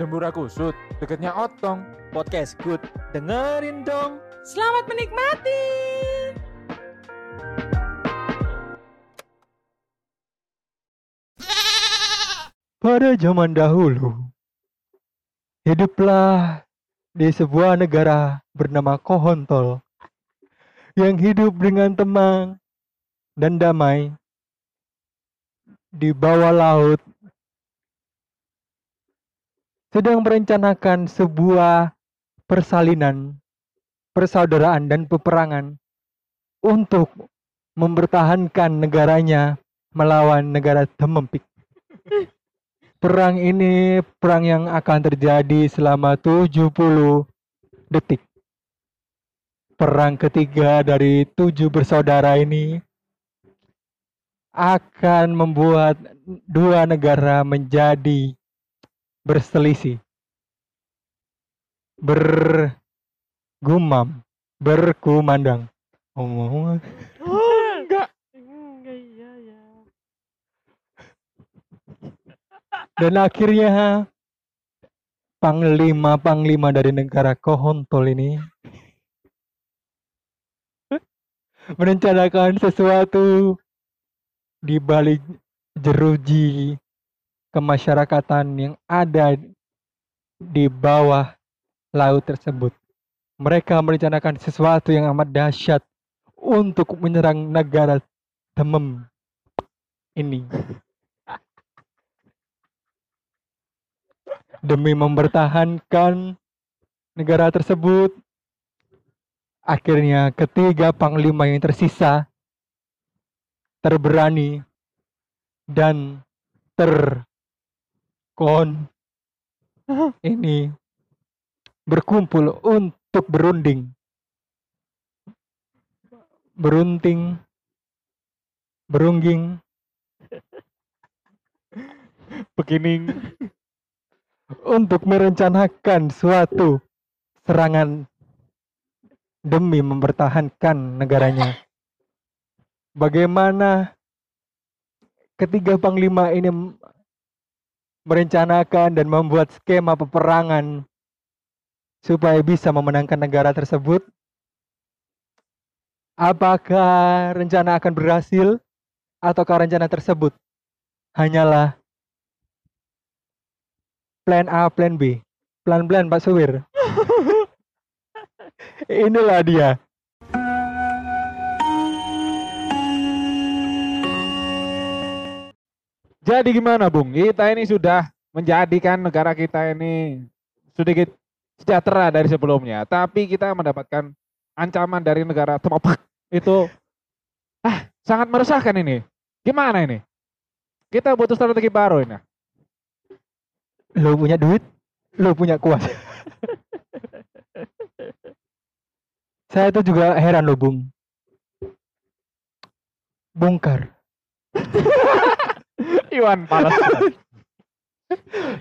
Dembura Kusut, deketnya Otong. Podcast Good. Dengerin dong. Selamat menikmati. Pada zaman dahulu, hiduplah di sebuah negara bernama Kohontol yang hidup dengan tenang dan damai di bawah laut sedang merencanakan sebuah persalinan, persaudaraan dan peperangan untuk mempertahankan negaranya melawan negara Temempik. Perang ini perang yang akan terjadi selama 70 detik. Perang ketiga dari tujuh bersaudara ini akan membuat dua negara menjadi berselisih. Bergumam, berkumandang. Ngomong Enggak. Enggak iya ya. Dan akhirnya panglima-panglima dari negara Kohontol ini merencanakan sesuatu di balik jeruji kemasyarakatan yang ada di bawah laut tersebut. Mereka merencanakan sesuatu yang amat dahsyat untuk menyerang negara Temem ini. demi mempertahankan negara tersebut. Akhirnya ketiga panglima yang tersisa terberani dan terkon ini berkumpul untuk berunding berunting berungging Begining. untuk merencanakan suatu serangan demi mempertahankan negaranya. Bagaimana ketiga panglima ini merencanakan dan membuat skema peperangan supaya bisa memenangkan negara tersebut? Apakah rencana akan berhasil ataukah rencana tersebut hanyalah plan A, plan B. Pelan-pelan Pak Suwir. Inilah dia. Jadi gimana Bung? Kita ini sudah menjadikan negara kita ini sedikit sejahtera dari sebelumnya. Tapi kita mendapatkan ancaman dari negara Tempat itu ah sangat meresahkan ini. Gimana ini? Kita butuh strategi baru ini. Lo punya duit, lo punya kuasa. Saya itu juga heran loh, Bung. Bongkar. Iwan malas.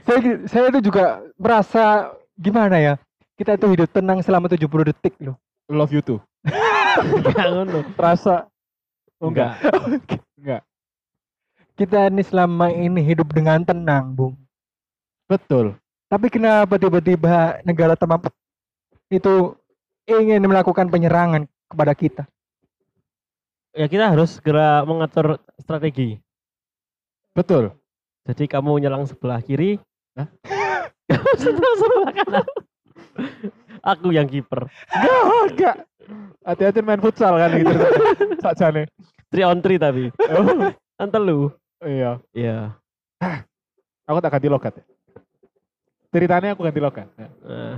Saya saya itu juga merasa gimana ya? Kita itu hidup tenang selama 70 detik loh. Love you too. Jangan Rasa enggak. Enggak. Kita ini selama ini hidup dengan tenang, Bung. Betul. Tapi kenapa tiba-tiba negara teman itu ingin melakukan penyerangan kepada kita? Ya kita harus segera mengatur strategi. Betul. Jadi kamu nyerang sebelah kiri. Hah? Kamu sebelah sebelah kanan. Aku yang kiper. Enggak, enggak. Hati-hati main futsal kan gitu. Sakjane. Three on three tapi. Oh, Kan telu. iya. Iya. Aku tak ganti logat. ya. Ceritanya aku ganti logat. Ya. Nah,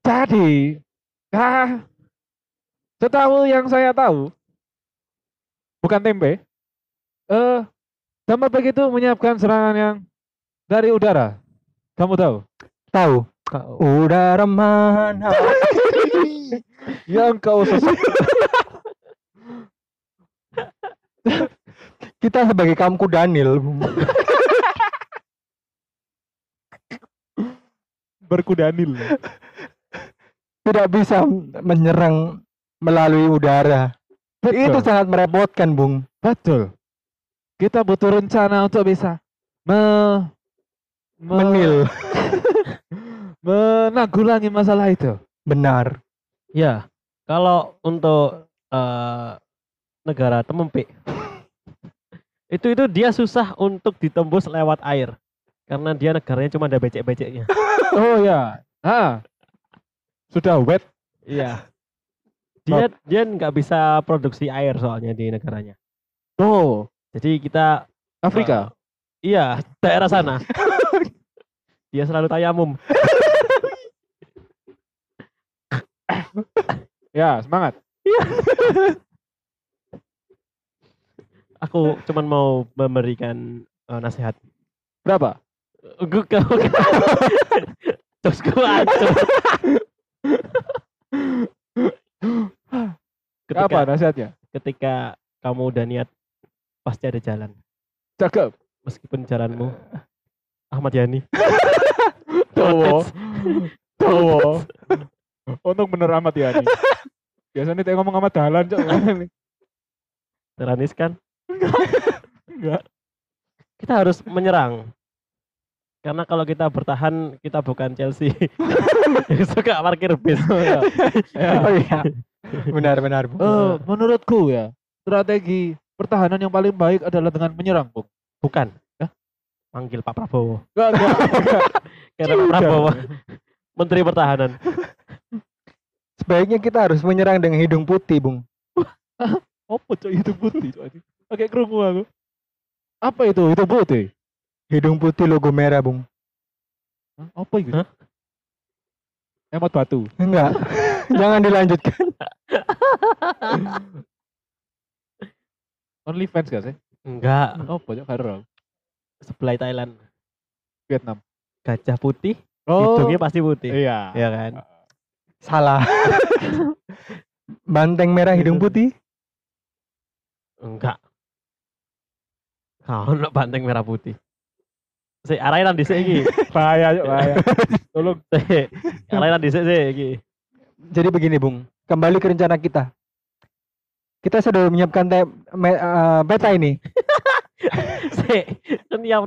Jadi, ah, setahu yang saya tahu, bukan tempe, eh, Tempat begitu menyiapkan serangan yang dari udara. Kamu tahu? Tahu? Udara mana? yang kau sesat. Kita sebagai kamku Daniel. Berkudanil. tidak bisa menyerang melalui udara. Itu Betul. sangat merepotkan, Bung. Betul. Kita butuh rencana untuk bisa me me- Menil. menanggulangi masalah itu. Benar. Ya, kalau untuk eh, negara temempik itu itu dia susah untuk ditembus lewat air karena dia negaranya cuma ada becek-beceknya. Oh ya. Ah. Sudah wet. Iya. Dia dia nggak bisa produksi air soalnya di negaranya. Oh, Jadi kita Afrika. eh, iya daerah sana. dia selalu tayamum. Ya, semangat. Aku cuman mau memberikan eh, nasihat. Berapa? Gue Terus gue hancur. Ketika, Apa nasihatnya? ketika kamu udah niat pasti ada jalan. Cakep. Meskipun jalanmu Ahmad Yani. Towo. Towo. Untung bener amat ya nih. Biasanya dia ngomong amat dalan, Cok. Teranis kan? Enggak. Kita harus menyerang. Karena kalau kita bertahan, kita bukan Chelsea. Yang suka parkir bis. Oh iya. Benar benar. Bu. Eh, menurutku ya, strategi pertahanan yang paling baik adalah dengan menyerang, Bung. Bukan. Panggil Pak Prabowo. Enggak, enggak, enggak. Karena Pak Prabowo Menteri Pertahanan. Sebaiknya kita harus menyerang dengan hidung putih, Bung. Apa cok itu putih, cok anjing. Pakai kerungu aku. Apa itu? Itu putih. Hidung putih logo merah, Bung. Hah? Apa itu? Hah? Emot batu. Enggak. Jangan dilanjutkan. Only fans gak sih? Enggak. Apa cok? Karo. Sebelah Thailand. Vietnam. Gajah putih, Oh. hidungnya pasti putih. Iya. Ya kan? Salah. Banteng merah hidung putih. Enggak. Kau nak banteng merah putih. Si arainan dhisik iki. Bahaya, cok, bahaya. Tolong. Si dhisik sih iki. Jadi begini, Bung. Kembali ke rencana kita. Kita sudah menyiapkan te- me- eh, peta ini. Si kan ya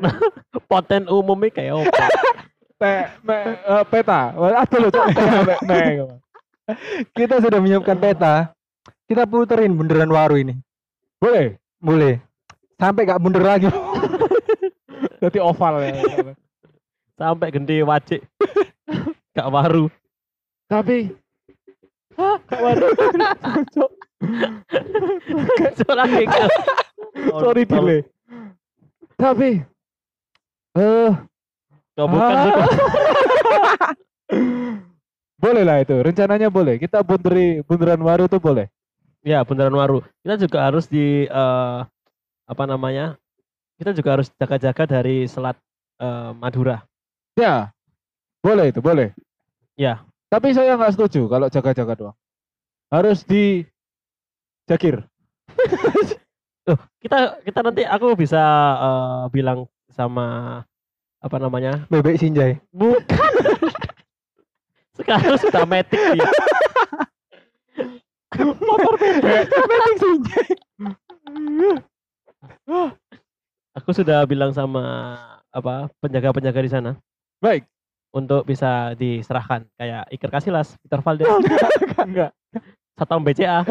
poten umumnya kayak apa? Te, me, eh, peta. Te, me, me. Kita sudah menyiapkan peta. Kita puterin bundaran waru ini. Boleh. Boleh. Sampai gak bunder lagi. Jadi oval ya. Sampai gede wajik. Gak waru. Tapi Hah, gak waduh. Soalnya kayak Sorry delay. Tapi eh Kau bukan Ah. suka. boleh lah itu. Rencananya boleh. Kita bunderi bundaran waru itu boleh. Ya, bundaran waru. Kita juga harus di eh, apa namanya? Kita juga harus jaga-jaga dari selat eh, Madura. Ya. Boleh itu, boleh. Ya. Tapi saya nggak setuju kalau jaga-jaga doang. Harus di Jakir. Kita kita nanti aku bisa eh, bilang sama apa namanya? Bebek Sinjai. Bukan. Sekarang sudah metik dia. Motor bebek. Bebek Sinjai. Aku sudah bilang sama apa penjaga-penjaga di sana Baik. untuk bisa diserahkan kayak Iker Casillas, Peter Valdes, Enggak. Satpam BCA.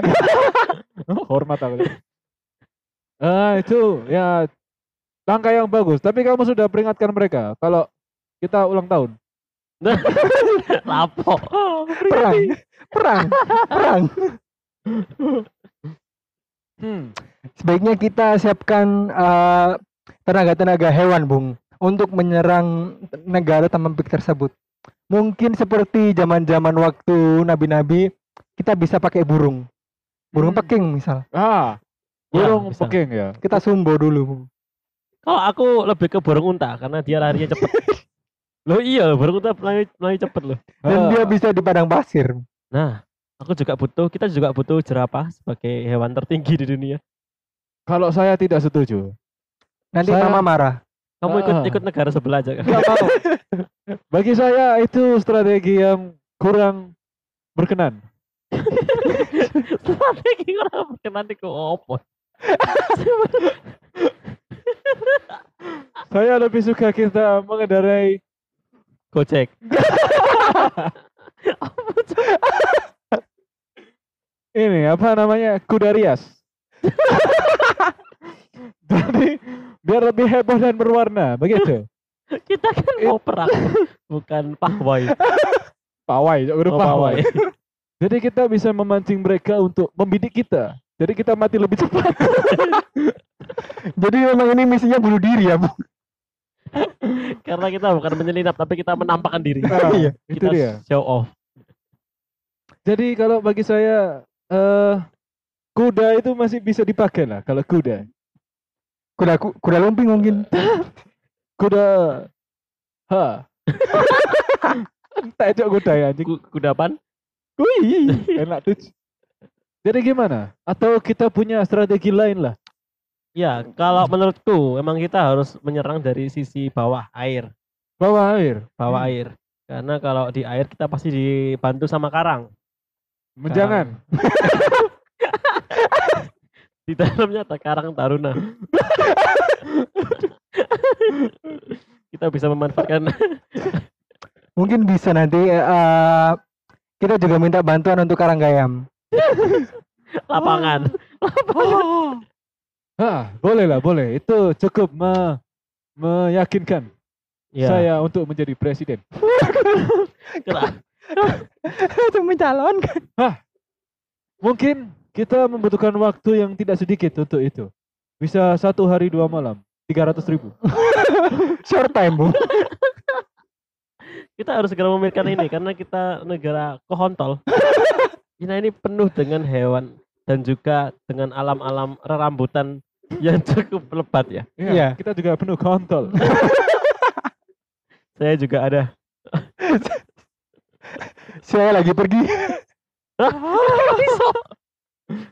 Hormat aku. Ah, itu ya langkah yang bagus. Tapi kamu sudah peringatkan mereka kalau kita ulang tahun. Lapo. Perang. Perang. Perang. Hmm. Sebaiknya kita siapkan eh, tenaga-tenaga hewan, Bung, untuk menyerang negara temempik tersebut. Mungkin seperti zaman-zaman waktu nabi-nabi, kita bisa pakai burung. Burung Hmm. peking misal. Ah, Ya, burung bisa. peking ya. Kita sumbo dulu. Kalau aku lebih ke burung unta karena dia larinya cepet. Loh iya, burung unta lari, lari cepet loh. Dan Ah. dia bisa di padang pasir. Nah, aku juga butuh, kita juga butuh jerapah sebagai hewan tertinggi di dunia. Kalau saya tidak setuju. Nanti Saya- mama marah. Kamu ikut Ah. ikut negara sebelah aja kan? Bagi saya itu strategi yang kurang berkenan. Strategi iku opo? Saya lebih suka kita mengendarai Gojek. ini apa namanya kuda rias. Jadi biar lebih heboh dan berwarna, begitu. Kita kan mau perang, bukan pawai. Pawai, udah Oh, pawai. Jadi kita bisa memancing mereka untuk membidik kita. Jadi kita mati lebih cepat. Jadi memang ini misinya bunuh diri ya, Bung. Karena kita bukan menyelinap, tapi kita menampakkan diri. Nah, Iya, itu kita dia. show off. Jadi kalau bagi saya eh kuda itu masih bisa dipakai lah kalau kuda. Kuda ku- kuda lumping mungkin. Kuda ha. Entah itu kuda ya anjing. Ku- Kudapan? Wih, enak tuh. Jadi gimana? Atau kita punya strategi lain lah? Ya, kalau menurutku emang kita harus menyerang dari sisi bawah air, Bawah air, bawah air. Karena kalau di air kita pasti dibantu sama karang. menjangan. Di dalamnya ada karang taruna. kita bisa memanfaatkan Mungkin bisa nanti eh, kita juga minta bantuan untuk Karanggayam. lapangan. Hah, boleh lah, boleh. Itu cukup me- meyakinkan Ya, saya untuk menjadi presiden. Itu mencalonkan. Mungkin kita membutuhkan waktu yang tidak sedikit untuk itu. Bisa satu hari dua malam, 300 ribu. Short time, Bung. Kita harus segera memikirkan ini karena kita negara kohontol. China ini penuh dengan hewan dan juga dengan alam-alam rerambutan yang cukup lebat ya. Iya. Kita juga penuh kontol. Saya juga ada. Saya lagi pergi.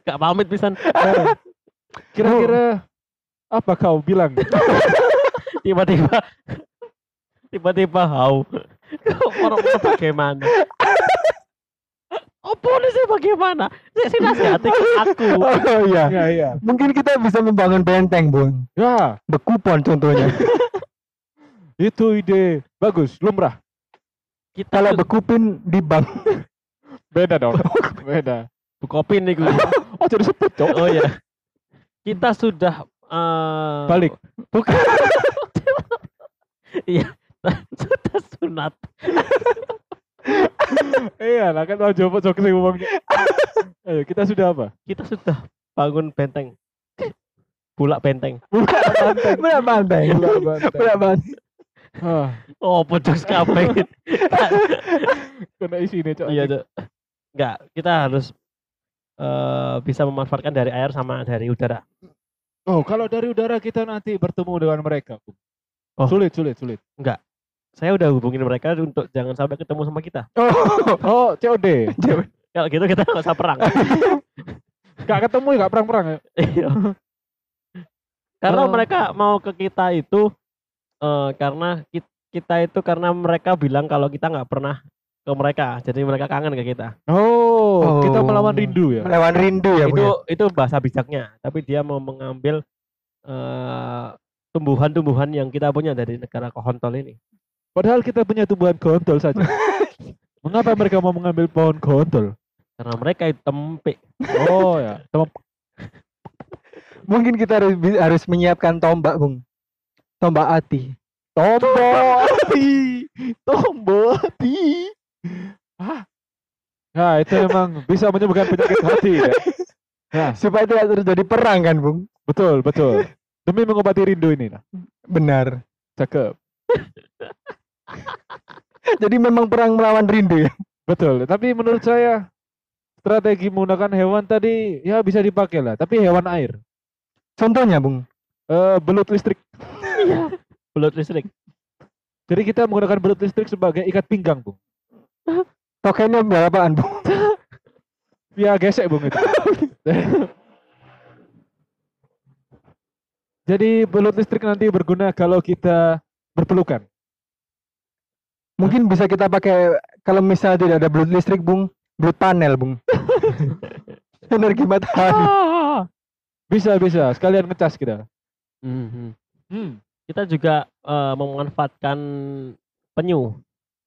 Gak pamit pisan. Kira-kira apa kau bilang? Tiba-tiba tiba-tiba hau. Kok orang bagaimana? Apa nih saya bagaimana? Saya sih nasihati ke aku. Oh iya. ya, iya. Mungkin kita bisa membangun benteng, Bung. Ya, Bekupon contohnya. itu ide bagus, lumrah. Kita Kalau bekupin di bank. Beda dong. Beda. bekopin nih gue. Oh, jadi sebut, Cok. Oh ya. Kita sudah eh, Balik. Bukan. Iya. Sunat. iya, lah kan mau jawab jok sih ngomongnya. Ayo, kita sudah apa? Kita sudah bangun benteng. Bulak benteng. Banteng. Bukan banteng. Benar banteng. Ah, Oh, pojok kabeh. kena isi nih, Cok. Iya, Cok. Enggak, kita harus eh bisa memanfaatkan dari air sama dari udara. Oh, kalau dari udara kita nanti bertemu dengan mereka. Oh. Sulit, sulit, sulit. Saya udah hubungin mereka untuk jangan sampai ketemu sama kita. Oh, Oh, COD. Kalau gitu kita nggak usah perang. Gak ketemu ya, gak perang-perang ya. Iya. karena Oh. mereka mau ke kita itu eh karena kit- kita itu karena mereka bilang kalau kita nggak pernah ke mereka, jadi mereka kangen ke kita. Oh, kita Oh. melawan rindu ya. melawan rindu ya, itu ya? itu bahasa bijaknya, tapi dia mau mengambil eh, tumbuhan-tumbuhan yang kita punya dari negara kohontol ini. Padahal kita punya tumbuhan kontol saja. Mengapa mereka mau mengambil pohon kontol? Karena mereka itu tempe. Oh ya, teman Mungkin kita harus harus menyiapkan tombak, Bung. Tombak hati. tombol hati, tombol hati. Ah. Nah, itu memang bisa menyembuhkan penyakit hati ya. Nah, Supaya tidak terjadi perang kan, Bung? betul, betul. Demi mengobati rindu ini. Nah. Benar. Cakep. Jadi memang perang melawan rindu ya. Betul. Tapi menurut saya strategi menggunakan hewan tadi ya bisa dipakai lah. Tapi hewan air. Contohnya, Bung. Eh, belut listrik. Belut listrik. Jadi kita menggunakan belut listrik sebagai ikat pinggang, Bung. Tokennya berapaan, Bung? Via gesek, Bung itu. Jadi belut listrik nanti berguna kalau kita berpelukan. Mungkin bisa kita pakai kalau misalnya tidak ada belut listrik, Bung. Belut panel, Bung. Energi matahari. Ah, bisa bisa sekalian ngecas kita. Mhm. Hmm. kita juga eh, memanfaatkan penyu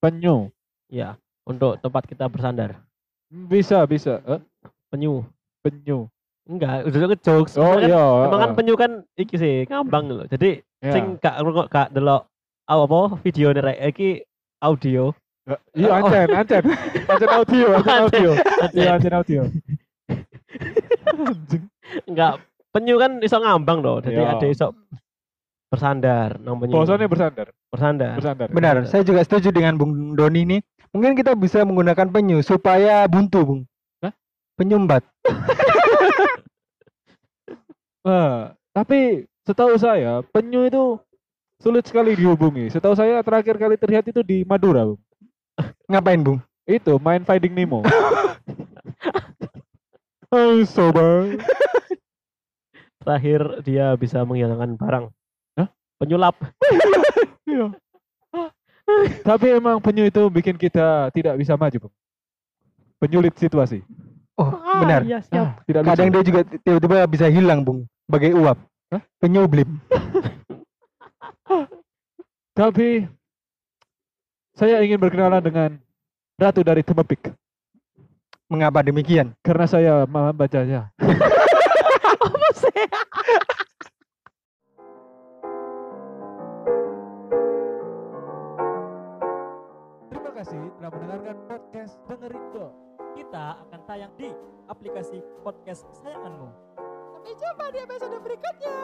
Penyu. ya untuk tempat kita bersandar. Bisa, bisa. Eh, Penyu. penyu. Enggak, udah ke jokes. Oh kan- iya. Emang kan penyu kan iki sih ngambang loh. Jadi iya. sing gak ngrungok gak delok apa apa video rek iki audio. Eh, Iya, ancen, ancen. Ancen audio, ancen audio. Iya, ancen audio. Enggak, penyu kan iso ngambang loh. Jadi Iya. ada iso bersandar nang penyu. Bosone bersandar, bersandar. bersandar. Benar, saya juga setuju dengan Bung Doni ini. Mungkin kita bisa menggunakan penyu supaya buntu, Bung. Hah? Penyumbat. Nah, tapi setahu saya penyu itu sulit sekali dihubungi. Setahu saya terakhir kali terlihat itu di Madura, Bung. Ngapain, Bung? Itu main Finding Nemo. Hai sobat. Terakhir dia bisa menghilangkan barang. Hah? Penyulap. Iya. Tapi emang penyu itu bikin kita tidak bisa maju, Bung. Penyulit situasi. Oh, Ah, benar. Iya, siap. Tidak Kadang bisa. dia juga tiba-tiba bisa hilang, Bung. Bagai uap. Hah? Penyu blim. Tapi saya ingin berkenalan dengan Ratu dari Temepik Mengapa demikian? karena saya membacanya. Apa sih? Terima kasih telah mendengarkan podcast dengerin dong. Kita akan tayang di aplikasi podcast kesayanganmu. Sampai jumpa di episode berikutnya.